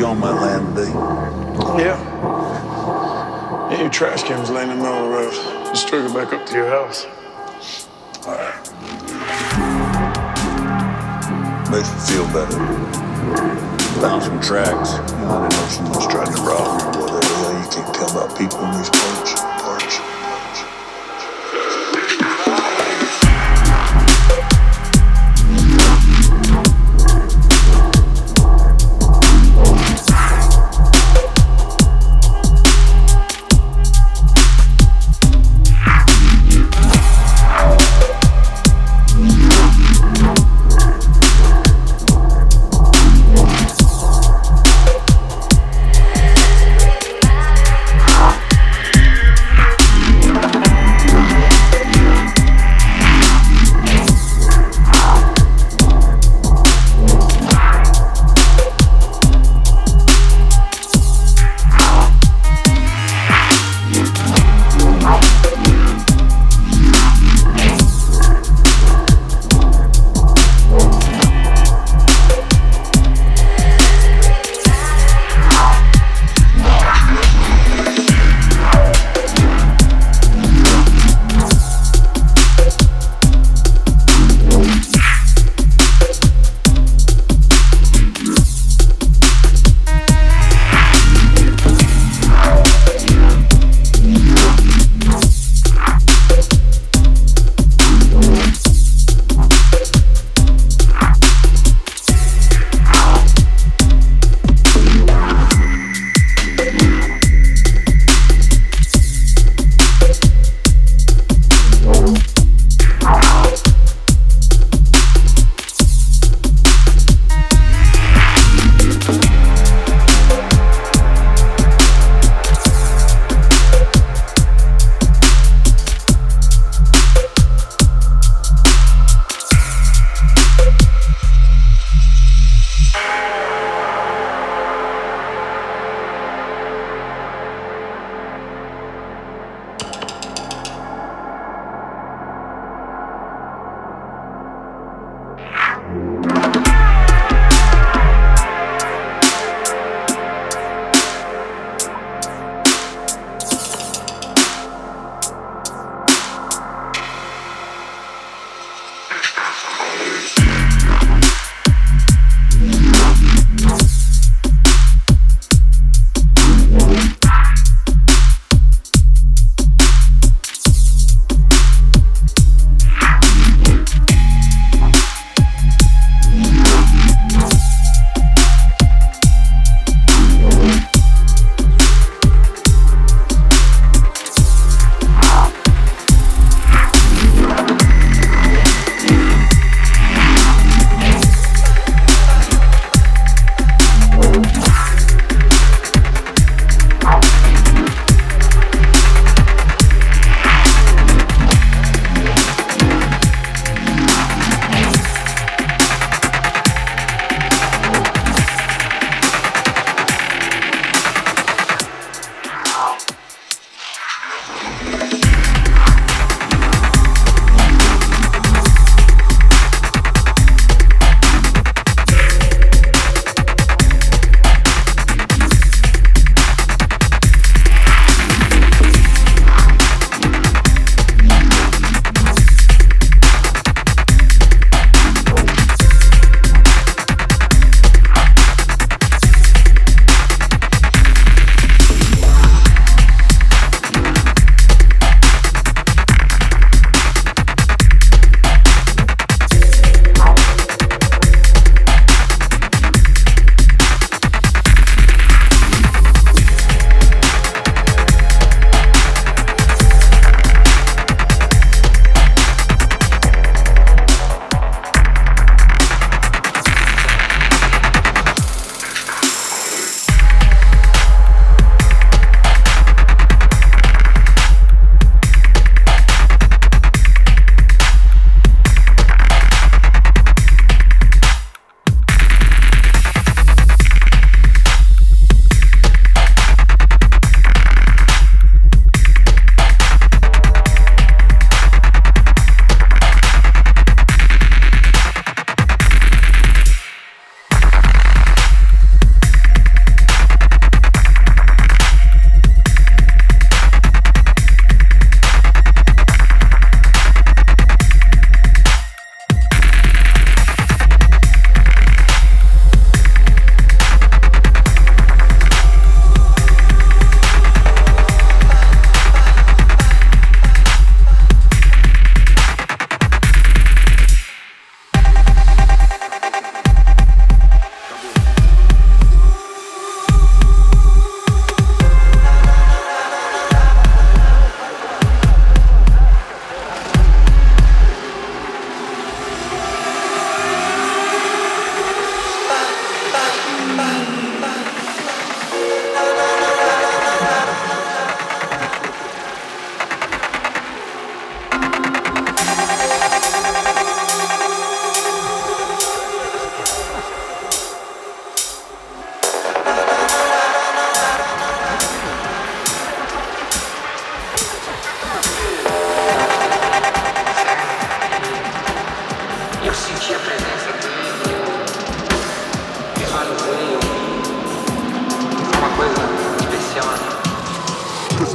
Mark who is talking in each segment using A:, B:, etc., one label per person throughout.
A: you on my land today?
B: Yeah. Yeah, your trash can was laying in the middle of the road. Just drove it back up to your house.
A: All right. Makes me feel better. Found some tracks. You know, I didn't know someone's tried to rob me or whatever. You, you can't tell about people in these parts,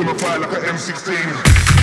C: gonna fly
D: like an M16.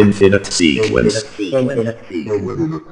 D: Infinite sequence. Infinite sequence.